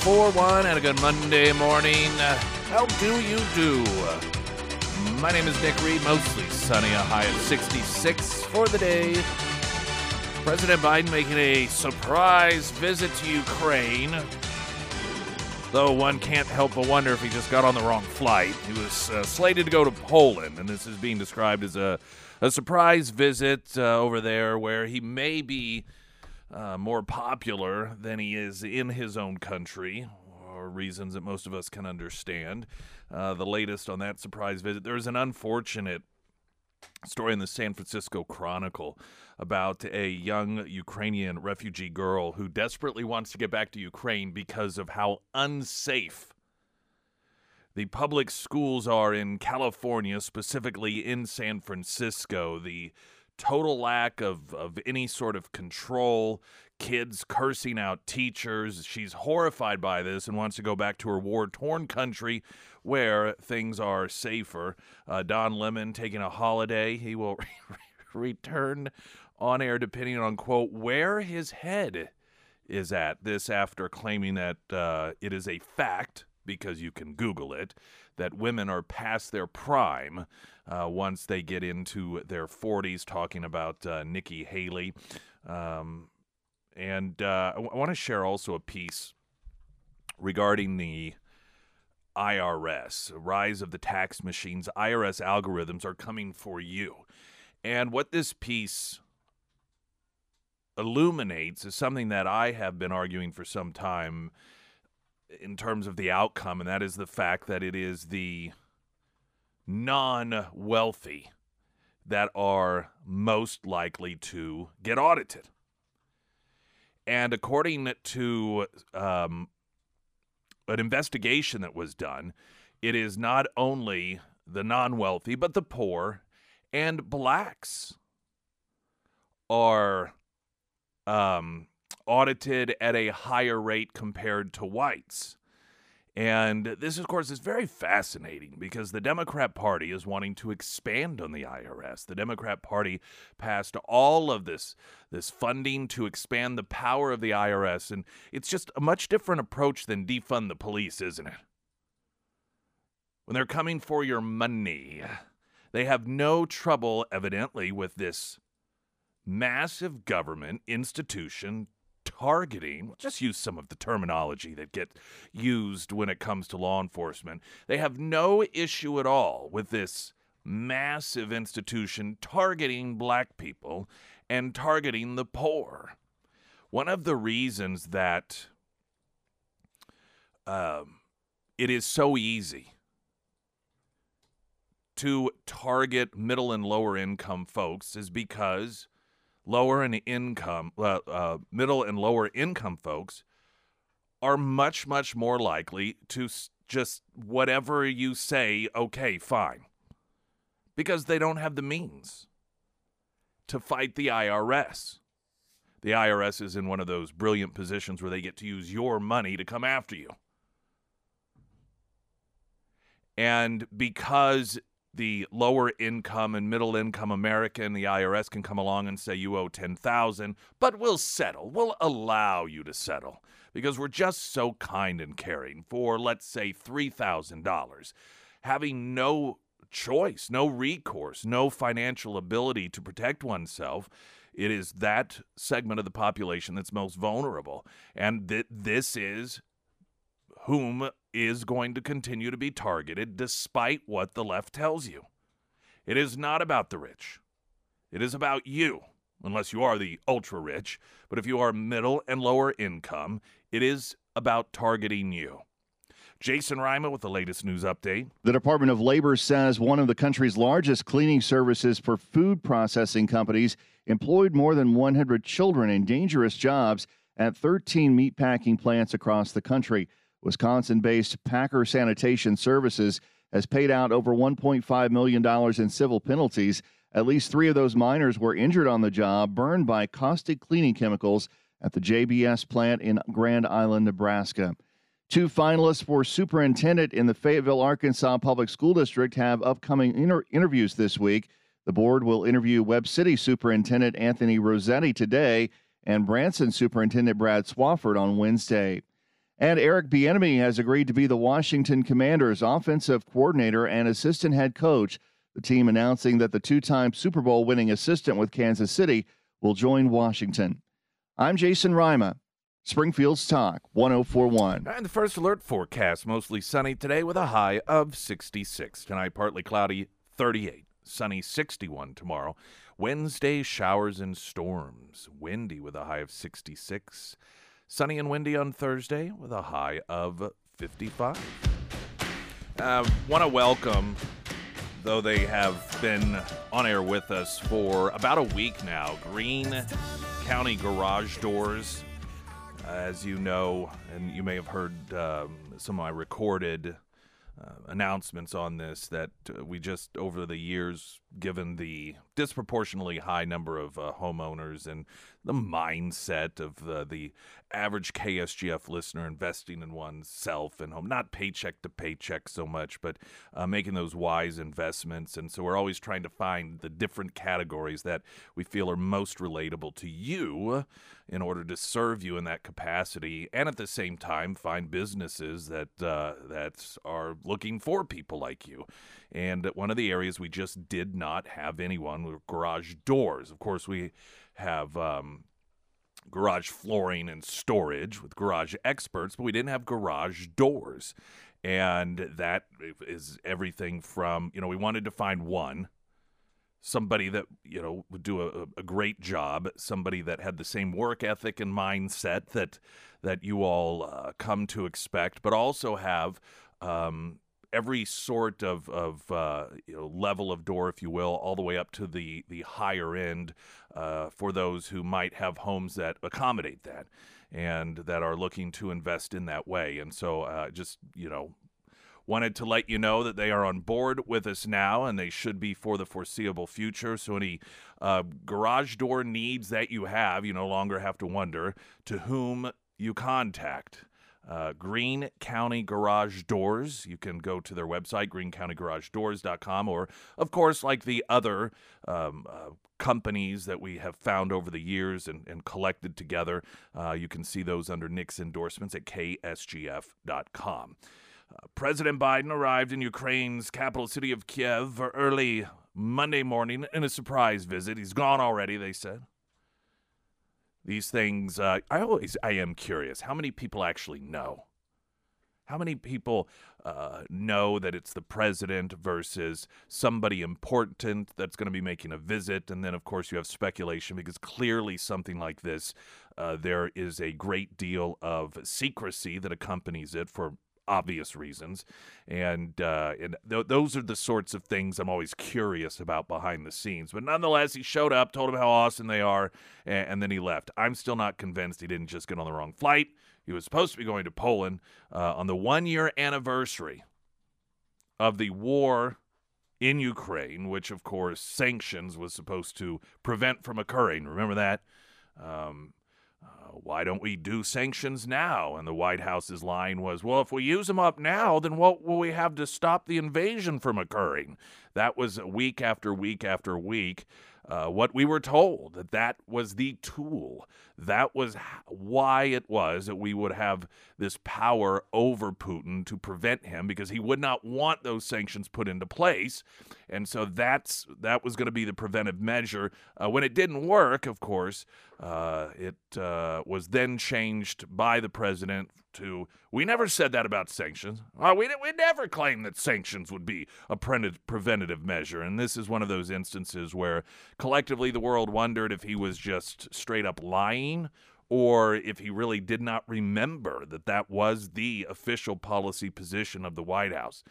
Talk 1041 and a good Monday morning. How do you do? My name is Nick Reed, mostly sunny, a high of 66 for the day. President Biden making a surprise visit to Ukraine. Though one can't help but wonder if he just got on the wrong flight. He was uh, slated to go to Poland, and this is being described as a, a surprise visit uh, over there where he may be uh, more popular than he is in his own country, or reasons that most of us can understand. Uh, the latest on that surprise visit, there was an unfortunate story in the San Francisco Chronicle about a young Ukrainian refugee girl who desperately wants to get back to Ukraine because of how unsafe the public schools are in California, specifically in San Francisco. The total lack of, of any sort of control, kids cursing out teachers. She's horrified by this and wants to go back to her war torn country where things are safer. Uh, Don Lemon taking a holiday. He will return on air depending on, quote, where his head is at. This after claiming that uh, it is a fact, because you can Google it, that women are past their prime uh, once they get into their 40s, talking about uh, Nikki Haley. Um, and uh, I, w- I want to share also a piece regarding the IRS, rise of the tax machines. IRS algorithms are coming for you. And what this piece illuminates is something that I have been arguing for some time in terms of the outcome, and that is the fact that it is the non wealthy that are most likely to get audited. And according to um, an investigation that was done, it is not only the non wealthy, but the poor and blacks are um, audited at a higher rate compared to whites. And this, of course, is very fascinating because the Democrat Party is wanting to expand on the IRS. The Democrat Party passed all of this, this funding to expand the power of the IRS. And it's just a much different approach than defund the police, isn't it? When they're coming for your money, they have no trouble, evidently, with this massive government institution targeting, just use some of the terminology that get used when it comes to law enforcement. They have no issue at all with this massive institution targeting black people and targeting the poor. One of the reasons that um, it is so easy to target middle and lower income folks is because lower and income, uh, uh, middle and lower income folks are much, much more likely to just whatever you say, okay, fine, because they don't have the means to fight the IRS. The IRS is in one of those brilliant positions where they get to use your money to come after you. And because the lower income and middle income American, the IRS can come along and say you owe 10,000, but we'll settle. We'll allow you to settle because we're just so kind and caring for let's say $3,000. Having no choice, no recourse, no financial ability to protect oneself, it is that segment of the population that's most vulnerable. And th- this is whom is going to continue to be targeted despite what the left tells you. It is not about the rich. It is about you, unless you are the ultra rich. But if you are middle and lower income, it is about targeting you. Jason Rima with the latest news update. The Department of Labor says one of the country's largest cleaning services for food processing companies employed more than 100 children in dangerous jobs at 13 meatpacking plants across the country. Wisconsin based Packer Sanitation Services has paid out over $1.5 million in civil penalties. At least three of those minors were injured on the job, burned by caustic cleaning chemicals at the JBS plant in Grand Island, Nebraska. Two finalists for superintendent in the Fayetteville, Arkansas Public School District have upcoming inter- interviews this week. The board will interview Webb City Superintendent Anthony Rossetti today and Branson Superintendent Brad Swafford on Wednesday. And Eric Bieniemy has agreed to be the Washington Commanders' offensive coordinator and assistant head coach. The team announcing that the two-time Super Bowl winning assistant with Kansas City will join Washington. I'm Jason Rima. Springfield's Talk 1041. And the first alert forecast mostly sunny today with a high of 66. Tonight, partly cloudy, 38. Sunny, 61 tomorrow. Wednesday, showers and storms. Windy with a high of 66. Sunny and windy on Thursday with a high of 55. Uh, Want to welcome, though they have been on air with us for about a week now, Greene County Garage Doors. As you know, and you may have heard um, some of my recorded uh, announcements on this that uh, we just over the years, given the disproportionately high number of uh, homeowners and the mindset of uh, the average KSGF listener investing in oneself and home, not paycheck to paycheck so much, but uh, making those wise investments. And so we're always trying to find the different categories that we feel are most relatable to you in order to serve you in that capacity, and at the same time find businesses that uh, that are looking for people like you. And one of the areas we just did not have anyone garage doors. Of course, we have. Um, garage flooring and storage with garage experts, but we didn't have garage doors. And that is everything from, you know, we wanted to find one somebody that you know would do a, a, great job somebody that had the same work ethic and mindset that that you all uh, come to expect but also have um, every sort of, of uh, you know, level of door if you will all the way up to the the higher end uh, for those who might have homes that accommodate that and that are looking to invest in that way and so uh, just you know Wanted to let you know that they are on board with us now, and they should be for the foreseeable future. So, any uh, garage door needs that you have, you no longer have to wonder to whom you contact. Uh, Greene County Garage Doors. You can go to their website, greencountygaragedoors.com, or, of course, like the other um, uh, companies that we have found over the years and, and collected together, uh, you can see those under Nick's endorsements at ksgf.com. Uh, President Biden arrived in Ukraine's capital city of Kiev early Monday morning in a surprise visit. He's gone already, they said. These things, uh, I always, I am curious. How many people actually know? How many people uh, know that it's the president versus somebody important that's going to be making a visit? And then, of course, you have speculation because clearly something like this, uh, there is a great deal of secrecy that accompanies it for obvious reasons, and uh, and th- those are the sorts of things I'm always curious about behind the scenes. But nonetheless, he showed up, told them how awesome they are, and, and then he left. I'm still not convinced he didn't just get on the wrong flight. He was supposed to be going to Poland uh, on the one year anniversary of the war in Ukraine, which of course sanctions was supposed to prevent from occurring. Remember that? Um, why don't we do sanctions now? And the White House's line was, well, if we use them up now, then what will we have to stop the invasion from occurring? That was week after week after week. Uh, what we were told that that was the tool. That was why it was that we would have this power over Putin to prevent him because he would not want those sanctions put into place, and so that's that was going to be the preventive measure. Uh, when it didn't work, of course, uh, it uh, was then changed by the president to we never said that about sanctions. Uh, we, we never claimed that sanctions would be a pre- preventative measure. And this is one of those instances where collectively the world wondered if he was just straight up lying or if he really did not remember that that was the official policy position of the White House.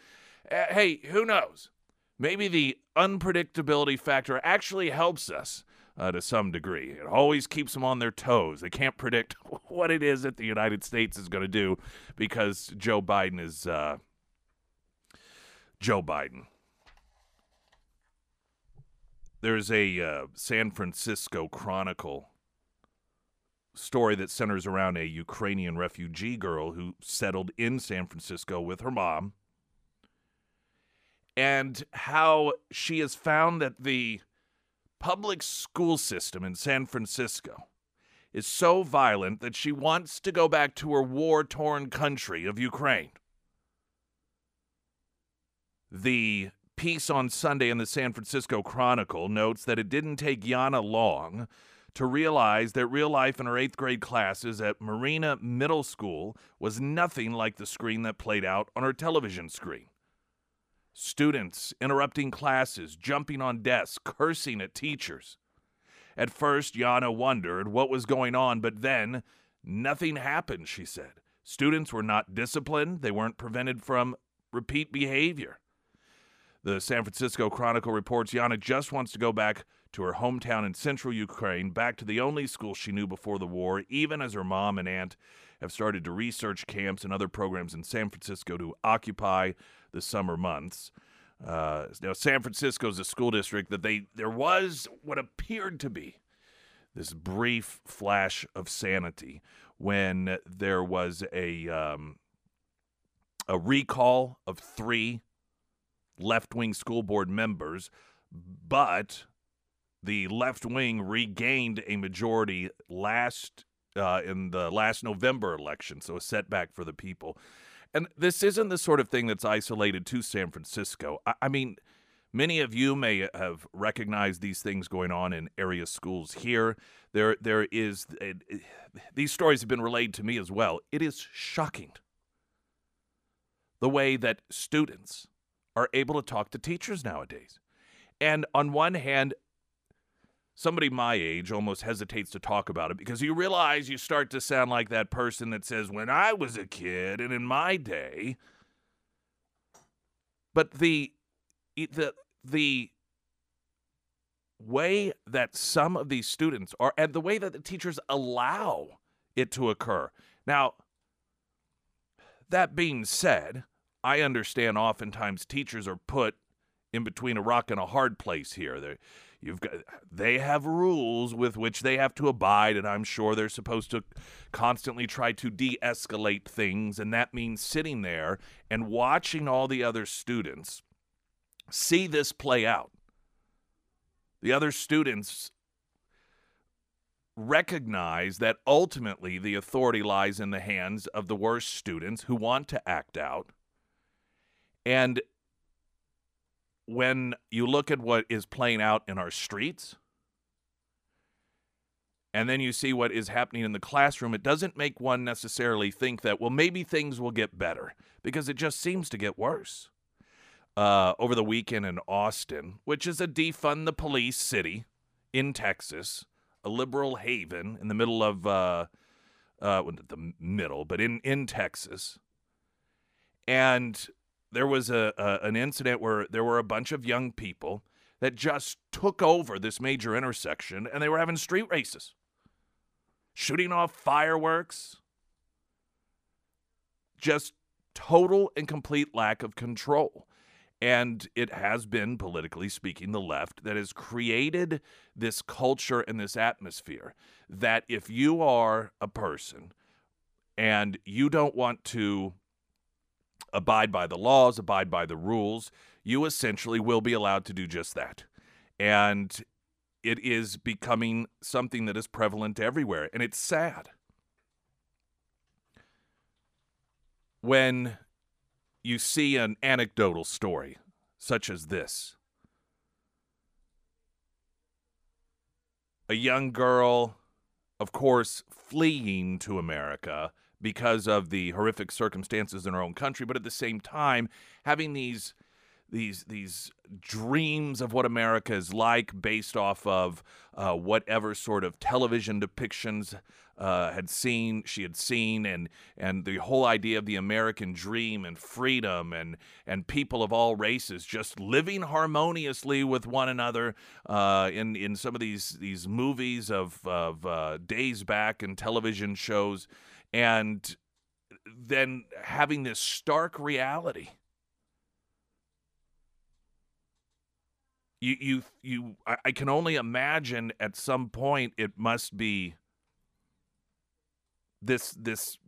Uh, hey, who knows? Maybe the unpredictability factor actually helps us uh, to some degree. It always keeps them on their toes. They can't predict what it is that the United States is going to do because Joe Biden is uh, Joe Biden. There's a uh, San Francisco Chronicle story that centers around a Ukrainian refugee girl who settled in San Francisco with her mom and how she has found that the public school system in San Francisco is so violent that she wants to go back to her war torn country of Ukraine. The piece on Sunday in the San Francisco Chronicle notes that it didn't take Yana long to realize that real life in her eighth grade classes at Marina Middle School was nothing like the screen that played out on her television screen. Students interrupting classes, jumping on desks, cursing at teachers. At first, Yana wondered what was going on, but then nothing happened, she said. Students were not disciplined, they weren't prevented from repeat behavior. The San Francisco Chronicle reports Yana just wants to go back to her hometown in central Ukraine, back to the only school she knew before the war, even as her mom and aunt have started to research camps and other programs in San Francisco to occupy the summer months. Uh, now, San Francisco is a school district that they there was what appeared to be this brief flash of sanity when there was a um, a recall of three left wing school board members, but the left wing regained a majority last uh, in the last November election, so a setback for the people. And this isn't the sort of thing that's isolated to San Francisco. I, I mean, many of you may have recognized these things going on in area schools here. There, there is it, it, these stories have been relayed to me as well. It is shocking the way that students are able to talk to teachers nowadays. And on one hand, somebody my age almost hesitates to talk about it because you realize you start to sound like that person that says, When I was a kid and in my day. But the the the way that some of these students are and the way that the teachers allow it to occur. Now, that being said, I understand oftentimes teachers are put in between a rock and a hard place here. They're, You've got they have rules with which they have to abide, and I'm sure they're supposed to constantly try to de-escalate things, and that means sitting there and watching all the other students see this play out. The other students recognize that ultimately the authority lies in the hands of the worst students who want to act out. And when you look at what is playing out in our streets, and then you see what is happening in the classroom, it doesn't make one necessarily think that, well, maybe things will get better because it just seems to get worse. Uh, over the weekend in Austin, which is a defund the police city in Texas, a liberal haven in the middle of, uh, uh, the middle, but in, in Texas. And there was a, a, an incident where there were a bunch of young people that just took over this major intersection and they were having street races, shooting off fireworks. Just total and complete lack of control. And it has been, politically speaking, the left that has created this culture and this atmosphere that if you are a person and you don't want to abide by the laws, abide by the rules, you essentially will be allowed to do just that. And it is becoming something that is prevalent everywhere, and it's sad. When you see an anecdotal story such as this a young girl, of course, fleeing to America because of the horrific circumstances in our own country, but at the same time having these these these dreams of what America is like based off of uh, whatever sort of television depictions uh, had seen she had seen and and the whole idea of the American dream and freedom and and people of all races just living harmoniously with one another uh, in in some of these these movies of of uh, days back and television shows and then having this stark reality. You, you, you. I can only imagine at some point it must be this this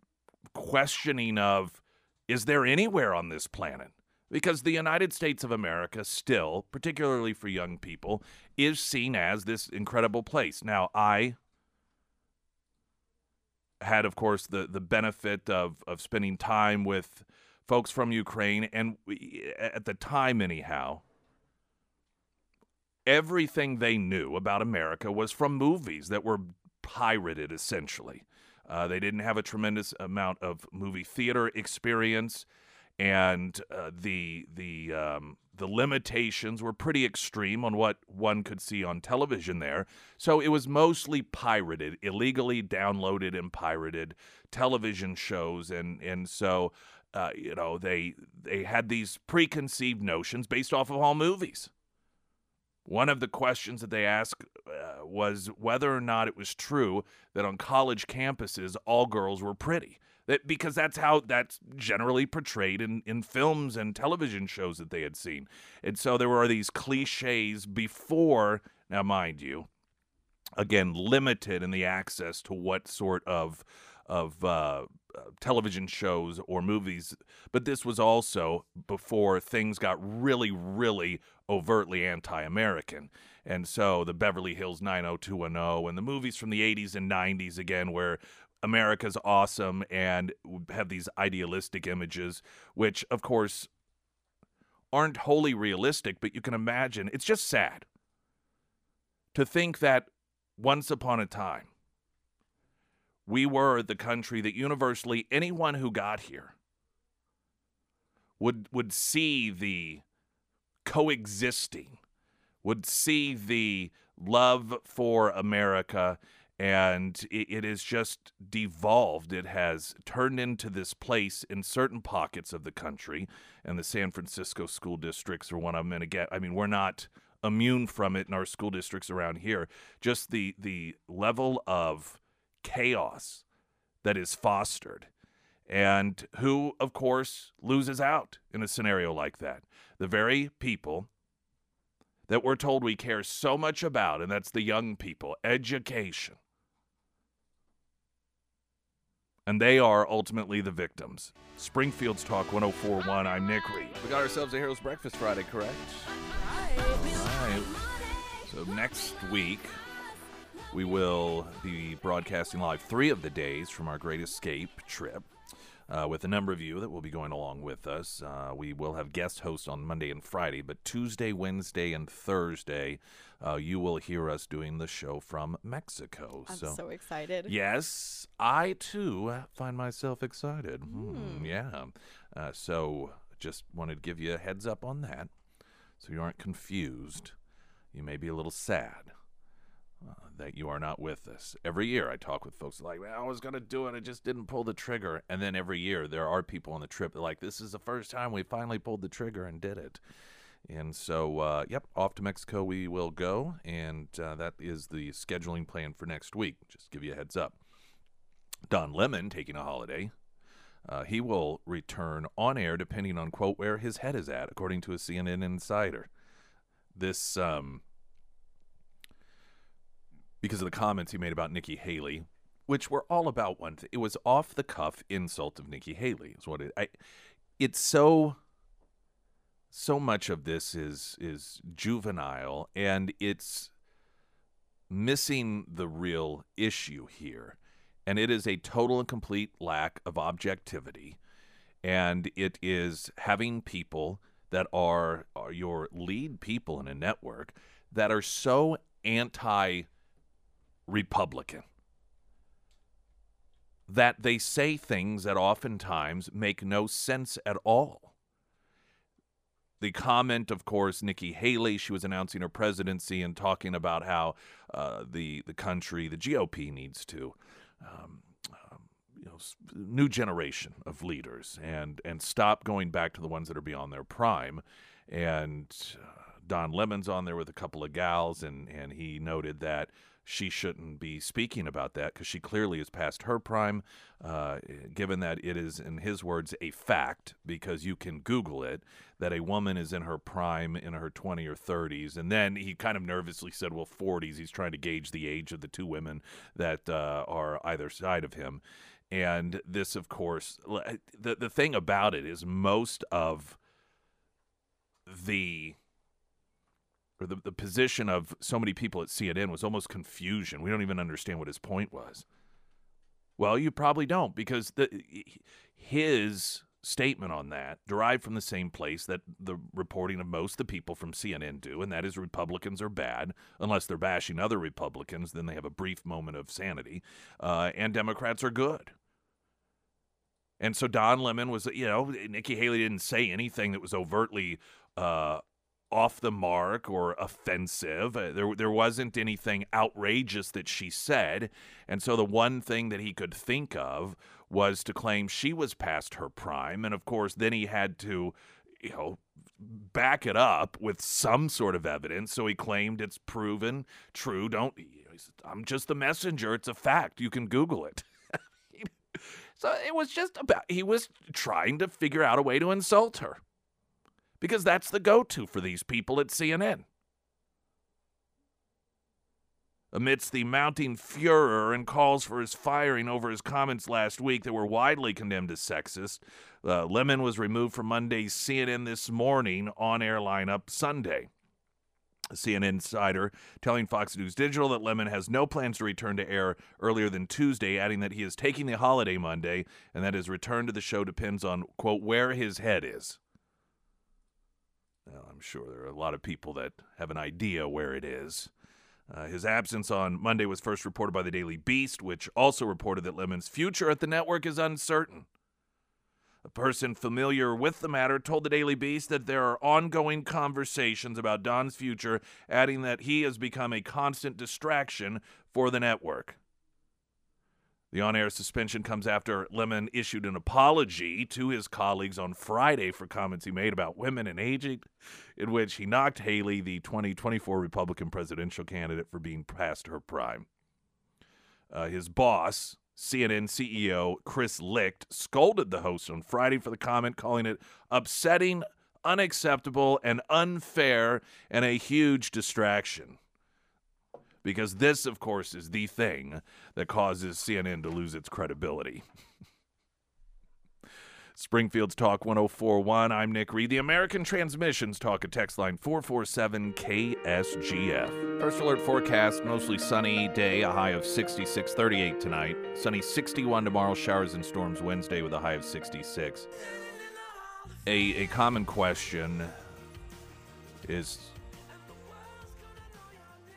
questioning of is there anywhere on this planet because the United States of America still particularly for young people is seen as this incredible place now i had, of course, the the benefit of of spending time with folks from Ukraine, and we, at the time, anyhow, everything they knew about America was from movies that were pirated, essentially. Uh, they didn't have a tremendous amount of movie theater experience, and uh, the the um, the limitations were pretty extreme on what one could see on television there. So it was mostly pirated, illegally downloaded and pirated television shows, and and so uh, you know they they had these preconceived notions based off of all movies. One of the questions that they asked uh, was whether or not it was true that on college campuses all girls were pretty. That because that's how that's generally portrayed in, in films and television shows that they had seen. And so there were these cliches before, now mind you, again, limited in the access to what sort of of uh, television shows or movies, but this was also before things got really, really overtly anti American. And so the Beverly Hills 90210 and the movies from the 80s and 90s, again, where America's awesome and have these idealistic images, which, of course, aren't wholly realistic, but you can imagine it's just sad to think that once upon a time, we were the country that universally anyone who got here would would see the coexisting would see the love for America and it, it has just devolved. It has turned into this place in certain pockets of the country, and the San Francisco school districts are one of them. And again, I mean, we're not immune from it in our school districts around here. Just the the level of chaos that is fostered. And who, of course, loses out in a scenario like that? The very people that we're told we care so much about, and that's the young people, education. And they are ultimately the victims. Springfield's Talk 1041. I'm Nick Reed. We got ourselves a Heroes Breakfast Friday, correct? All right. So next week, we will be broadcasting live three of the days from our Great Escape trip. Uh, with a number of you that will be going along with us. Uh, we will have guest hosts on Monday and Friday, but Tuesday, Wednesday, and Thursday, uh, you will hear us doing the show from Mexico. I'm so, so excited. Yes, I too find myself excited. Mm. Mm, yeah. Uh, so just wanted to give you a heads up on that so you aren't confused. You may be a little sad uh, that you are not with us. Every year I talk with folks like, I was going to do it. I just didn't pull the trigger. And then every year there are people on the trip like, this is the first time we finally pulled the trigger and did it. And so, uh, yep, off to Mexico we will go. And uh, that is the scheduling plan for next week. Just give you a heads up. Don Lemon taking a holiday. Uh, he will return on air depending on, quote, where his head is at, according to a CNN insider. This, um, because of the comments he made about Nikki Haley, which were all about one thing. It was off the cuff insult of Nikki Haley. Is what it. I, it's so. So much of this is is juvenile, and it's missing the real issue here, and it is a total and complete lack of objectivity, and it is having people that are, are your lead people in a network that are so anti Republican. That they say things that oftentimes make no sense at all. The comment, of course, Nikki Haley, she was announcing her presidency and talking about how uh, the the country, the GOP, needs to, um, um, you know, new generation of leaders and and stop going back to the ones that are beyond their prime. And uh, Don Lemon's on there with a couple of gals, and and he noted that she shouldn't be speaking about that because she clearly is past her prime, uh, given that it is, in his words, a fact, because you can Google it, that a woman is in her prime in her 20 or 30s. And then he kind of nervously said, well, 40s. He's trying to gauge the age of the two women that uh, are either side of him. And this, of course, the, the thing about it is most of the or the, the position of so many people at CNN was almost confusion. We don't even understand what his point was. Well, you probably don't because the his statement on that derived from the same place that the reporting of most of the people from CNN do, and that is Republicans are bad unless they're bashing other Republicans. Then they have a brief moment of sanity, uh, and Democrats are good. And so Don Lemon was, you know, Nikki Haley didn't say anything that was overtly uh, off the mark or offensive. Uh, there, there wasn't anything outrageous that she said. And so the one thing that he could think of was to claim she was past her prime. And of course, then he had to, you know, back it up with some sort of evidence. So he claimed it's proven true. Don't, I'm just the messenger. It's a fact. You can Google it. so it was just about, he was trying to figure out a way to insult her because that's the go to for these people at CNN. Amidst the mounting furor and calls for his firing over his comments last week that were widely condemned as sexist, uh, Lemon was removed from Monday's CNN This Morning on air lineup Sunday. A CNN insider telling Fox News Digital that Lemon has no plans to return to air earlier than Tuesday, adding that he is taking the holiday Monday and that his return to the show depends on, quote, where his head is. Well, I'm sure there are a lot of people that have an idea where it is. Uh, his absence on Monday was first reported by the Daily Beast, which also reported that Lemon's future at the network is uncertain. A person familiar with the matter told the Daily Beast that there are ongoing conversations about Don's future, adding that he has become a constant distraction for the network. The on air suspension comes after Lemon issued an apology to his colleagues on Friday for comments he made about women and aging, in which he knocked Haley, the 2024 Republican presidential candidate, for being past her prime. Uh, his boss, CNN CEO Chris Licht, scolded the host on Friday for the comment, calling it upsetting, unacceptable, and unfair, and a huge distraction because this, of course, is the thing that causes CNN to lose its credibility. Springfield's Talk 1041. I'm Nick Reed. The American Transmissions Talk at text line 447 KSGF. First alert forecast mostly sunny day, a high of 66, 38 tonight. Sunny 61 tomorrow, showers and storms Wednesday with a high of 66. A, a common question is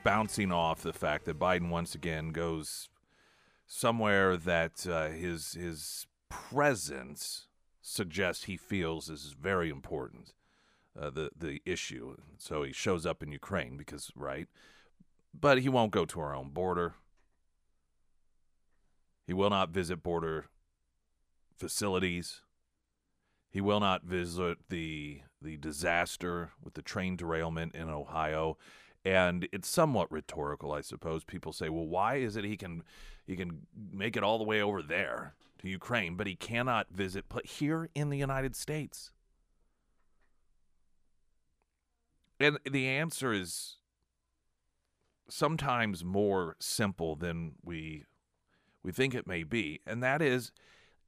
bouncing off the fact that Biden once again goes somewhere that uh, his his presence suggests he feels is very important. Uh, the the issue. So he shows up in Ukraine because right, but he won't go to our own border. He will not visit border facilities. He will not visit the the disaster with the train derailment in Ohio and it's somewhat rhetorical, I suppose. People say, "Well, why is it he can he can make it all the way over there to Ukraine, but he cannot visit but here in the United States?" And the answer is sometimes more simple than we we think it may be, and that is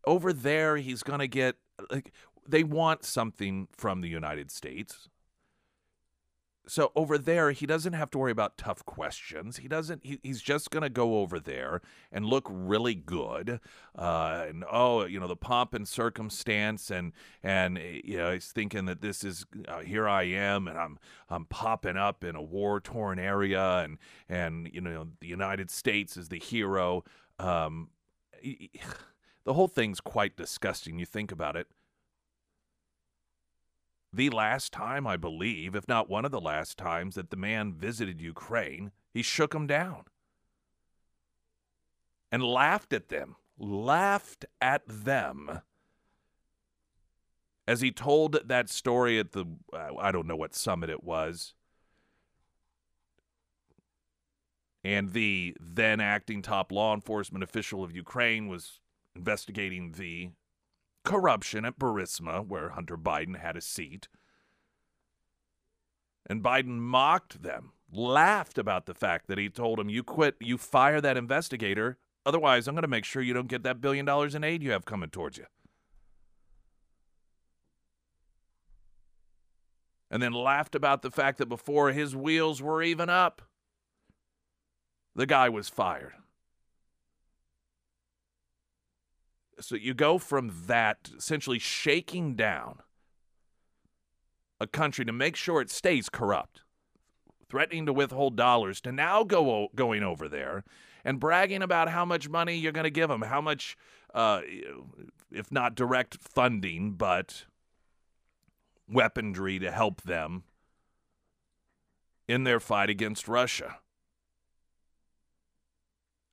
over there he's going to get like they want something from the United States so over there, he doesn't have to worry about tough questions. He doesn't. He, he's just going to go over there and look really good. Uh, and oh, you know the pomp and circumstance, and and you know he's thinking that this is uh, here I am, and I'm I'm popping up in a war torn area, and and you know the United States is the hero. Um, the whole thing's quite disgusting. You think about it the last time, I believe, if not one of the last times, that the man visited Ukraine, he shook them down and laughed at them, laughed at them as he told that story at the, uh, I don't know what summit it was. And the then acting top law enforcement official of Ukraine was investigating the corruption at Burisma, where Hunter Biden had a seat. And Biden mocked them, laughed about the fact that he told him, You quit, you fire that investigator. Otherwise, I'm going to make sure you don't get that billion dollars in aid you have coming towards you. And then laughed about the fact that before his wheels were even up, the guy was fired. So you go from that essentially shaking down a country to make sure it stays corrupt, threatening to withhold dollars, to now go going over there and bragging about how much money you're going to give them, how much, uh, if not direct funding, but weaponry to help them in their fight against Russia.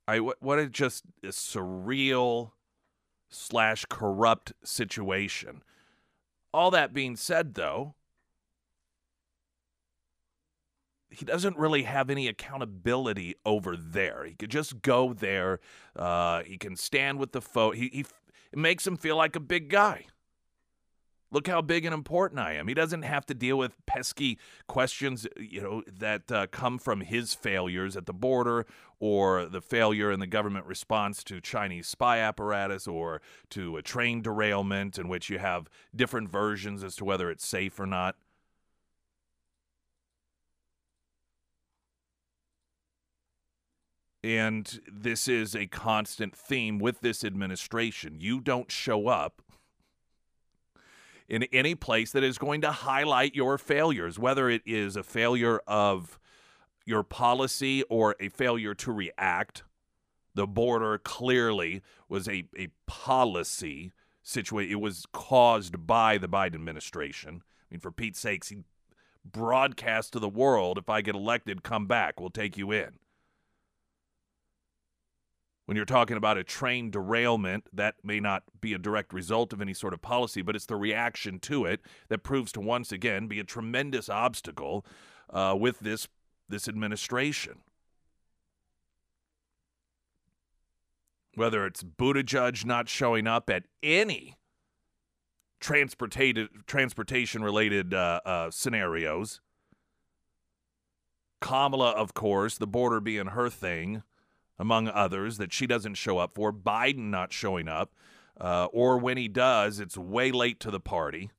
I what a just a surreal slash corrupt situation. All that being said, though, he doesn't really have any accountability over there. He could just go there. Uh, he can stand with the foe. He, he it makes him feel like a big guy. Look how big and important I am. He doesn't have to deal with pesky questions, you know, that uh, come from his failures at the border or the failure in the government response to Chinese spy apparatus or to a train derailment in which you have different versions as to whether it's safe or not. And this is a constant theme with this administration. You don't show up in any place that is going to highlight your failures, whether it is a failure of your policy or a failure to react. The border clearly was a, a policy situation. It was caused by the Biden administration. I mean, for Pete's sakes, he broadcast to the world if I get elected, come back, we'll take you in when you're talking about a train derailment, that may not be a direct result of any sort of policy, but it's the reaction to it that proves to once again be a tremendous obstacle uh, with this this administration. Whether it's Buttigieg not showing up at any transportation related uh, uh, scenarios, Kamala, of course, the border being her thing among others, that she doesn't show up for, Biden not showing up, uh, or when he does, it's way late to the party.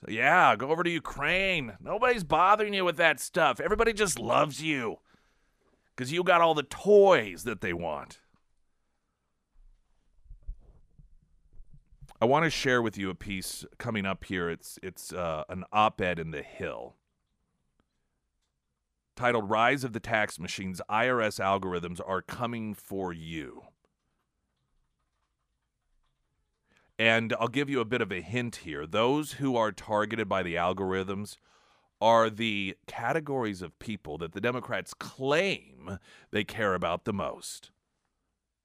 So, yeah, go over to Ukraine. Nobody's bothering you with that stuff. Everybody just loves you because you got all the toys that they want. I want to share with you a piece coming up here. It's it's uh, an op-ed in the Hill titled Rise of the Tax Machines IRS Algorithms Are Coming for You. And I'll give you a bit of a hint here. Those who are targeted by the algorithms are the categories of people that the Democrats claim they care about the most,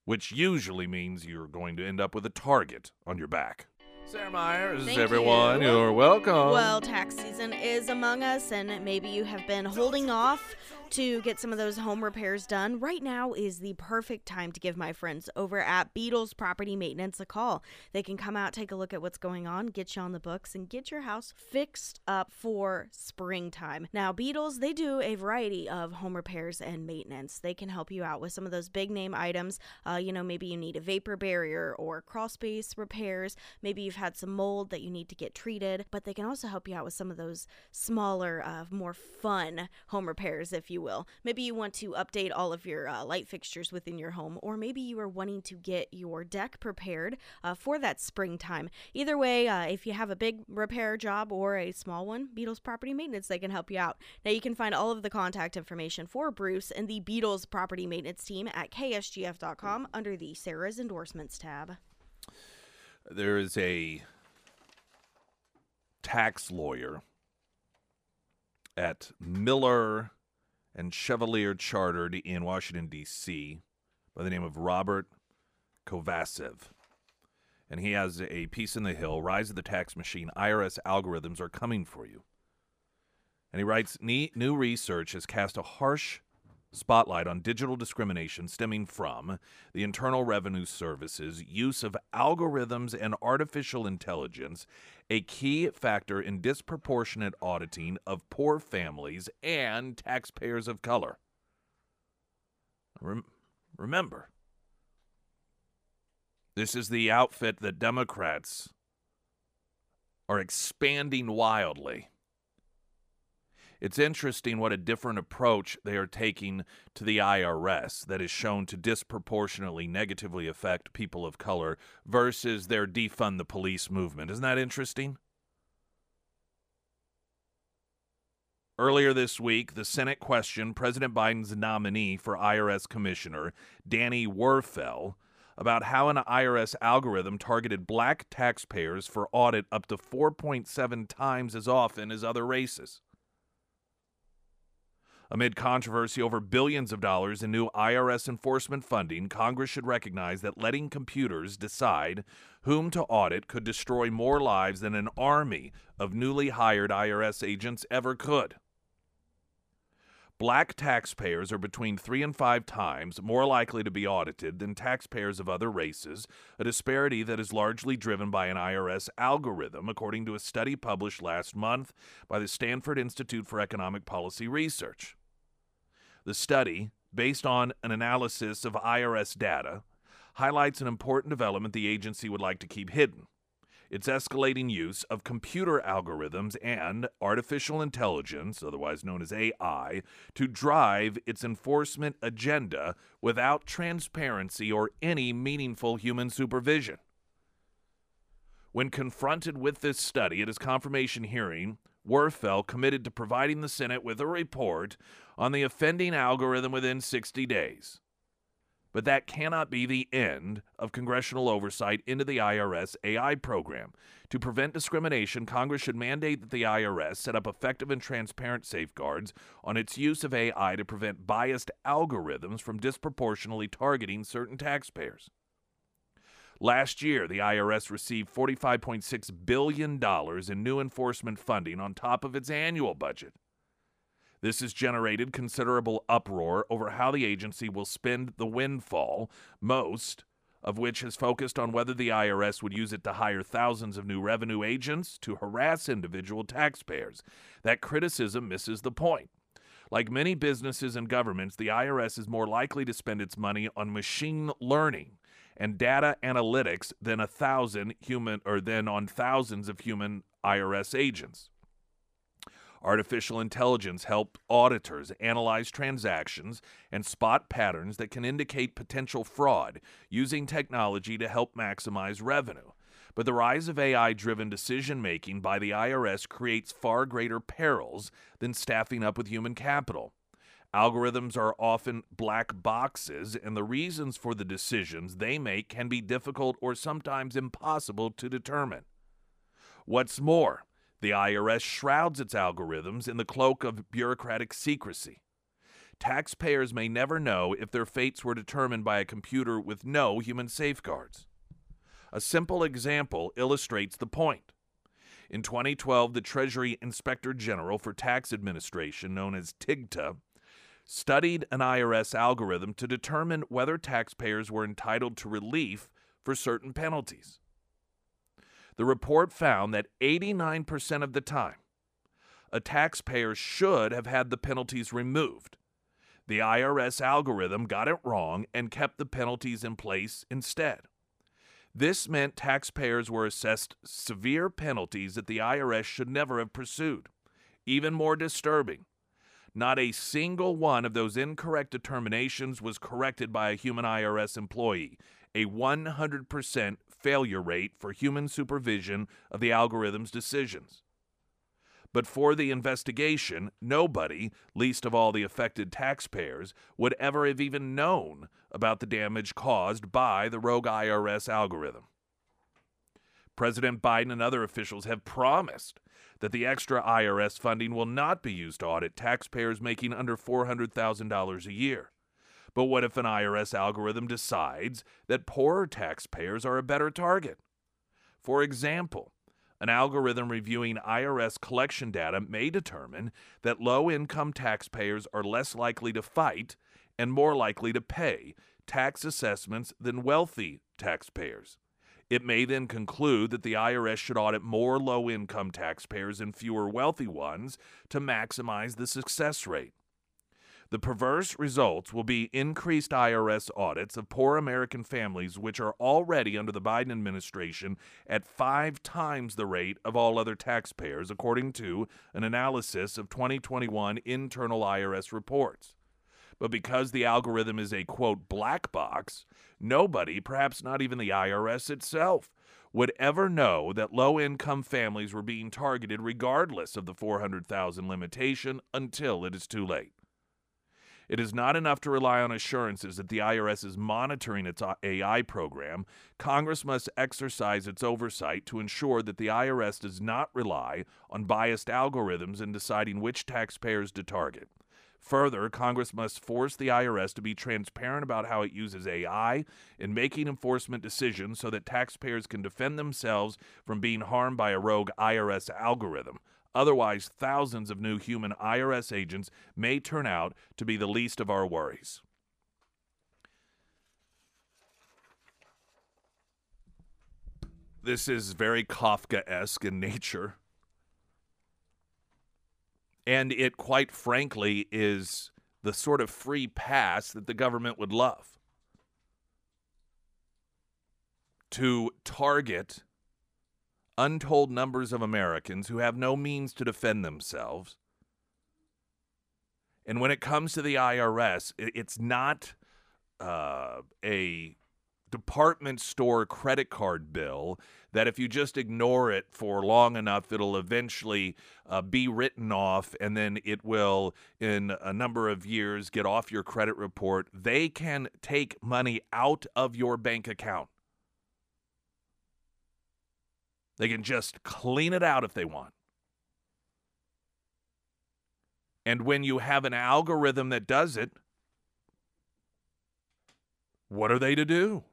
which usually means you're going to end up with a target on your back. Sarah Myers, Thank everyone. you. are welcome. Well, tax season is among us, and maybe you have been holding off to get some of those home repairs done. Right now is the perfect time to give my friends over at Beatles Property Maintenance a call. They can come out, take a look at what's going on, get you on the books, and get your house fixed up for springtime. Now, Beatles, they do a variety of home repairs and maintenance. They can help you out with some of those big name items. Uh, you know, maybe you need a vapor barrier or crawl space repairs. Maybe you've had some mold that you need to get treated, but they can also help you out with some of those smaller, uh, more fun home repairs, if you will. Maybe you want to update all of your uh, light fixtures within your home, or maybe you are wanting to get your deck prepared uh, for that springtime. Either way, uh, if you have a big repair job or a small one, Beatles Property Maintenance, they can help you out. Now, you can find all of the contact information for Bruce and the Beatles Property Maintenance team at ksgf.com under the Sarah's Endorsements tab there is a tax lawyer at Miller and Chevalier Chartered in Washington, D.C., by the name of Robert Kovacev. And he has a piece in the Hill Rise of the Tax Machine IRS Algorithms Are Coming for You. And he writes New research has cast a harsh spotlight on digital discrimination stemming from the Internal Revenue Service's use of algorithms and artificial intelligence, a key factor in disproportionate auditing of poor families and taxpayers of color. Rem- remember, this is the outfit that Democrats are expanding wildly It's interesting what a different approach they are taking to the IRS that is shown to disproportionately negatively affect people of color versus their defund the police movement. Isn't that interesting? Earlier this week, the Senate questioned President Biden's nominee for IRS Commissioner, Danny Werfel, about how an IRS algorithm targeted black taxpayers for audit up to 4.7 times as often as other races. Amid controversy over billions of dollars in new IRS enforcement funding, Congress should recognize that letting computers decide whom to audit could destroy more lives than an army of newly hired IRS agents ever could. Black taxpayers are between three and five times more likely to be audited than taxpayers of other races, a disparity that is largely driven by an IRS algorithm, according to a study published last month by the Stanford Institute for Economic Policy Research. The study, based on an analysis of IRS data, highlights an important development the agency would like to keep hidden its escalating use of computer algorithms and artificial intelligence, otherwise known as AI, to drive its enforcement agenda without transparency or any meaningful human supervision. When confronted with this study at his confirmation hearing, Werfel committed to providing the Senate with a report on the offending algorithm within 60 days. But that cannot be the end of congressional oversight into the IRS AI program. To prevent discrimination, Congress should mandate that the IRS set up effective and transparent safeguards on its use of AI to prevent biased algorithms from disproportionately targeting certain taxpayers. Last year, the IRS received $45.6 billion in new enforcement funding on top of its annual budget. This has generated considerable uproar over how the agency will spend the windfall, most of which has focused on whether the IRS would use it to hire thousands of new revenue agents to harass individual taxpayers. That criticism misses the point. Like many businesses and governments, the IRS is more likely to spend its money on machine learning and data analytics than a thousand human or than on thousands of human IRS agents. Artificial intelligence helped auditors analyze transactions and spot patterns that can indicate potential fraud using technology to help maximize revenue. But the rise of AI driven decision making by the IRS creates far greater perils than staffing up with human capital. Algorithms are often black boxes, and the reasons for the decisions they make can be difficult or sometimes impossible to determine. What's more, the IRS shrouds its algorithms in the cloak of bureaucratic secrecy. Taxpayers may never know if their fates were determined by a computer with no human safeguards. A simple example illustrates the point. In 2012, the Treasury Inspector General for Tax Administration, known as TIGTA, studied an IRS algorithm to determine whether taxpayers were entitled to relief for certain penalties. The report found that 89% of the time, a taxpayer should have had the penalties removed. The IRS algorithm got it wrong and kept the penalties in place instead. This meant taxpayers were assessed severe penalties that the IRS should never have pursued. Even more disturbing, not a single one of those incorrect determinations was corrected by a human IRS employee, a 100% failure rate for human supervision of the algorithm's decisions. But for the investigation, nobody, least of all the affected taxpayers, would ever have even known about the damage caused by the rogue IRS algorithm. President Biden and other officials have promised that the extra IRS funding will not be used to audit taxpayers making under $400,000 a year. But what if an IRS algorithm decides that poorer taxpayers are a better target? For example, an algorithm reviewing IRS collection data may determine that low income taxpayers are less likely to fight and more likely to pay tax assessments than wealthy taxpayers. It may then conclude that the IRS should audit more low income taxpayers and fewer wealthy ones to maximize the success rate. The perverse results will be increased IRS audits of poor American families, which are already under the Biden administration at five times the rate of all other taxpayers, according to an analysis of 2021 internal IRS reports. But because the algorithm is a quote black box, nobody, perhaps not even the IRS itself, would ever know that low income families were being targeted regardless of the 400,000 limitation until it is too late. It is not enough to rely on assurances that the IRS is monitoring its AI program. Congress must exercise its oversight to ensure that the IRS does not rely on biased algorithms in deciding which taxpayers to target. Further, Congress must force the IRS to be transparent about how it uses AI in making enforcement decisions so that taxpayers can defend themselves from being harmed by a rogue IRS algorithm. Otherwise, thousands of new human IRS agents may turn out to be the least of our worries. This is very Kafka esque in nature. And it, quite frankly, is the sort of free pass that the government would love to target untold numbers of Americans who have no means to defend themselves. And when it comes to the IRS, it's not uh, a department store credit card bill that if you just ignore it for long enough, it'll eventually uh, be written off and then it will, in a number of years, get off your credit report. They can take money out of your bank account. They can just clean it out if they want. And when you have an algorithm that does it, what are they to do?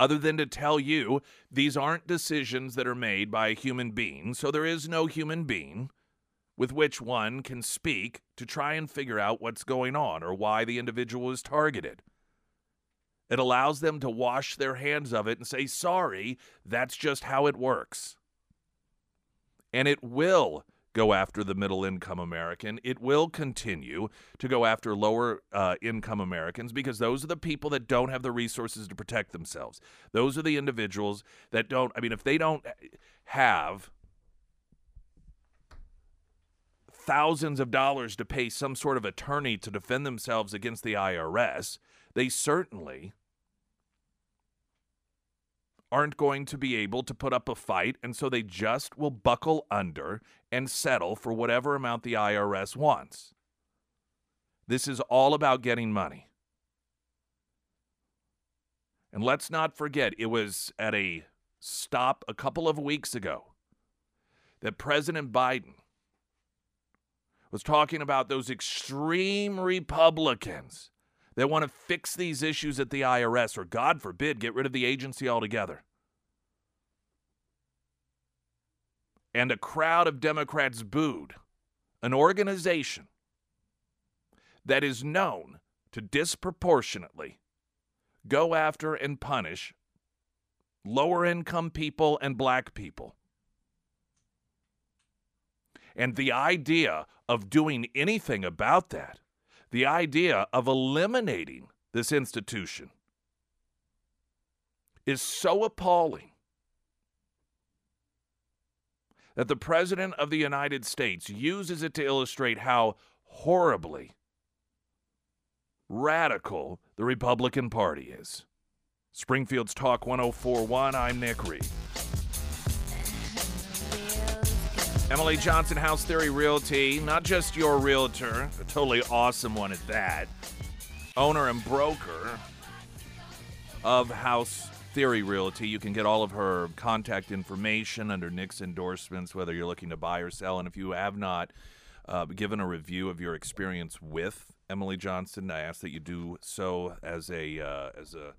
Other than to tell you these aren't decisions that are made by a human being, so there is no human being with which one can speak to try and figure out what's going on or why the individual is targeted. It allows them to wash their hands of it and say, sorry, that's just how it works. And it will go after the middle income American. It will continue to go after lower uh, income Americans because those are the people that don't have the resources to protect themselves. Those are the individuals that don't, I mean, if they don't have thousands of dollars to pay some sort of attorney to defend themselves against the IRS, they certainly aren't going to be able to put up a fight, and so they just will buckle under and settle for whatever amount the IRS wants. This is all about getting money. And let's not forget, it was at a stop a couple of weeks ago that President Biden was talking about those extreme Republicans they want to fix these issues at the IRS, or God forbid, get rid of the agency altogether. And a crowd of Democrats booed an organization that is known to disproportionately go after and punish lower income people and black people. And the idea of doing anything about that the idea of eliminating this institution is so appalling that the President of the United States uses it to illustrate how horribly radical the Republican Party is. Springfield's Talk 1041, I'm Nick Reed. Emily Johnson, House Theory Realty, not just your realtor, a totally awesome one at that, owner and broker of House Theory Realty. You can get all of her contact information under Nick's endorsements, whether you're looking to buy or sell. And if you have not uh, given a review of your experience with Emily Johnson, I ask that you do so as a uh, as a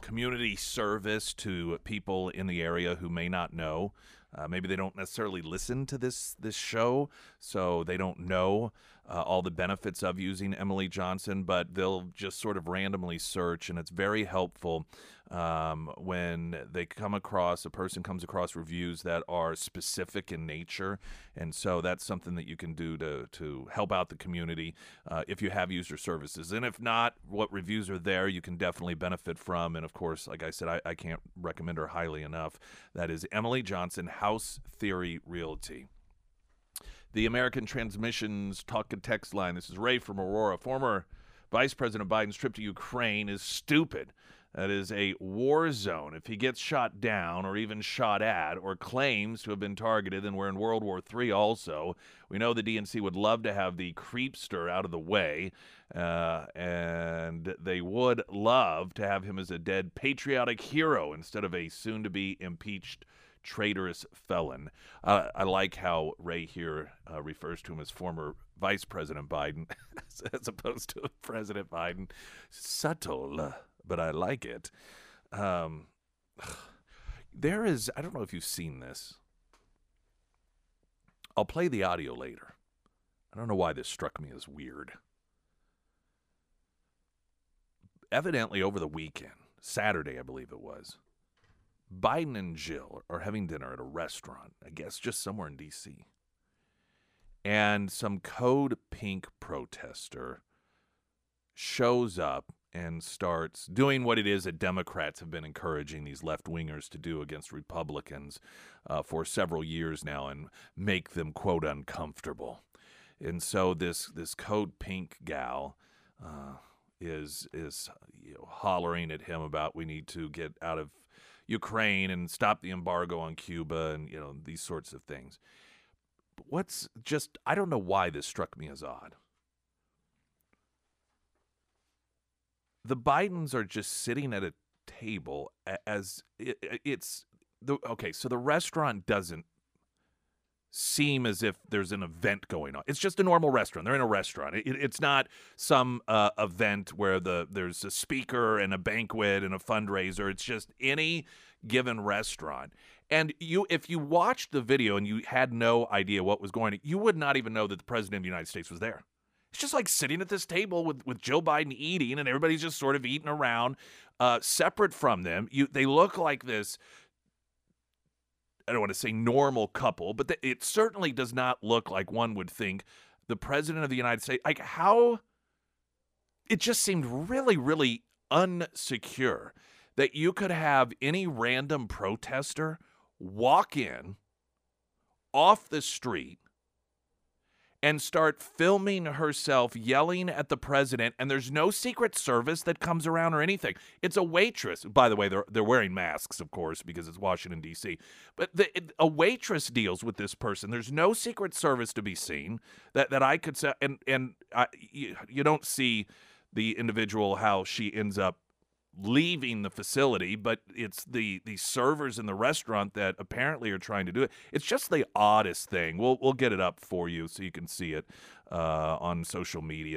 community service to people in the area who may not know. Uh, maybe they don't necessarily listen to this this show, so they don't know uh, all the benefits of using Emily Johnson, but they'll just sort of randomly search, and it's very helpful um, when they come across a person comes across reviews that are specific in nature, and so that's something that you can do to to help out the community uh, if you have user services, and if not, what reviews are there you can definitely benefit from, and of course, like I said, I, I can't recommend her highly enough. That is Emily Johnson, House Theory Realty. The American Transmissions Talk and Text line. This is Ray from Aurora. Former Vice President Biden's trip to Ukraine is stupid. That is a war zone. If he gets shot down or even shot at or claims to have been targeted, then we're in World War III also. We know the DNC would love to have the creepster out of the way, uh, and they would love to have him as a dead patriotic hero instead of a soon to be impeached traitorous felon. Uh, I like how Ray here uh, refers to him as former Vice President Biden as opposed to President Biden. Subtle but I like it. Um, there is, I don't know if you've seen this. I'll play the audio later. I don't know why this struck me as weird. Evidently, over the weekend, Saturday, I believe it was, Biden and Jill are having dinner at a restaurant, I guess just somewhere in D.C. And some Code Pink protester shows up and starts doing what it is that Democrats have been encouraging these left wingers to do against Republicans uh, for several years now and make them quote uncomfortable. And so this this code pink gal uh, is is you know, hollering at him about we need to get out of Ukraine and stop the embargo on Cuba and you know these sorts of things. But what's just I don't know why this struck me as odd. the Bidens are just sitting at a table as it, it's the okay. So the restaurant doesn't seem as if there's an event going on. It's just a normal restaurant. They're in a restaurant. It, it's not some uh, event where the there's a speaker and a banquet and a fundraiser. It's just any given restaurant. And you, if you watched the video and you had no idea what was going on, you would not even know that the president of the United States was there. It's just like sitting at this table with, with Joe Biden eating, and everybody's just sort of eating around, uh, separate from them. You they look like this. I don't want to say normal couple, but the, it certainly does not look like one would think the president of the United States. Like how it just seemed really, really unsecure that you could have any random protester walk in off the street and start filming herself yelling at the president and there's no secret service that comes around or anything. It's a waitress. By the way they're, they're wearing masks of course because it's washington d.c but the, a waitress deals with this person. There's no secret service to be seen that, that i could say and, and I, you, you don't see the individual how she ends up leaving the facility, but it's the the servers in the restaurant that apparently are trying to do it. It's just the oddest thing. We'll we'll get it up for you so you can see it uh, on social media.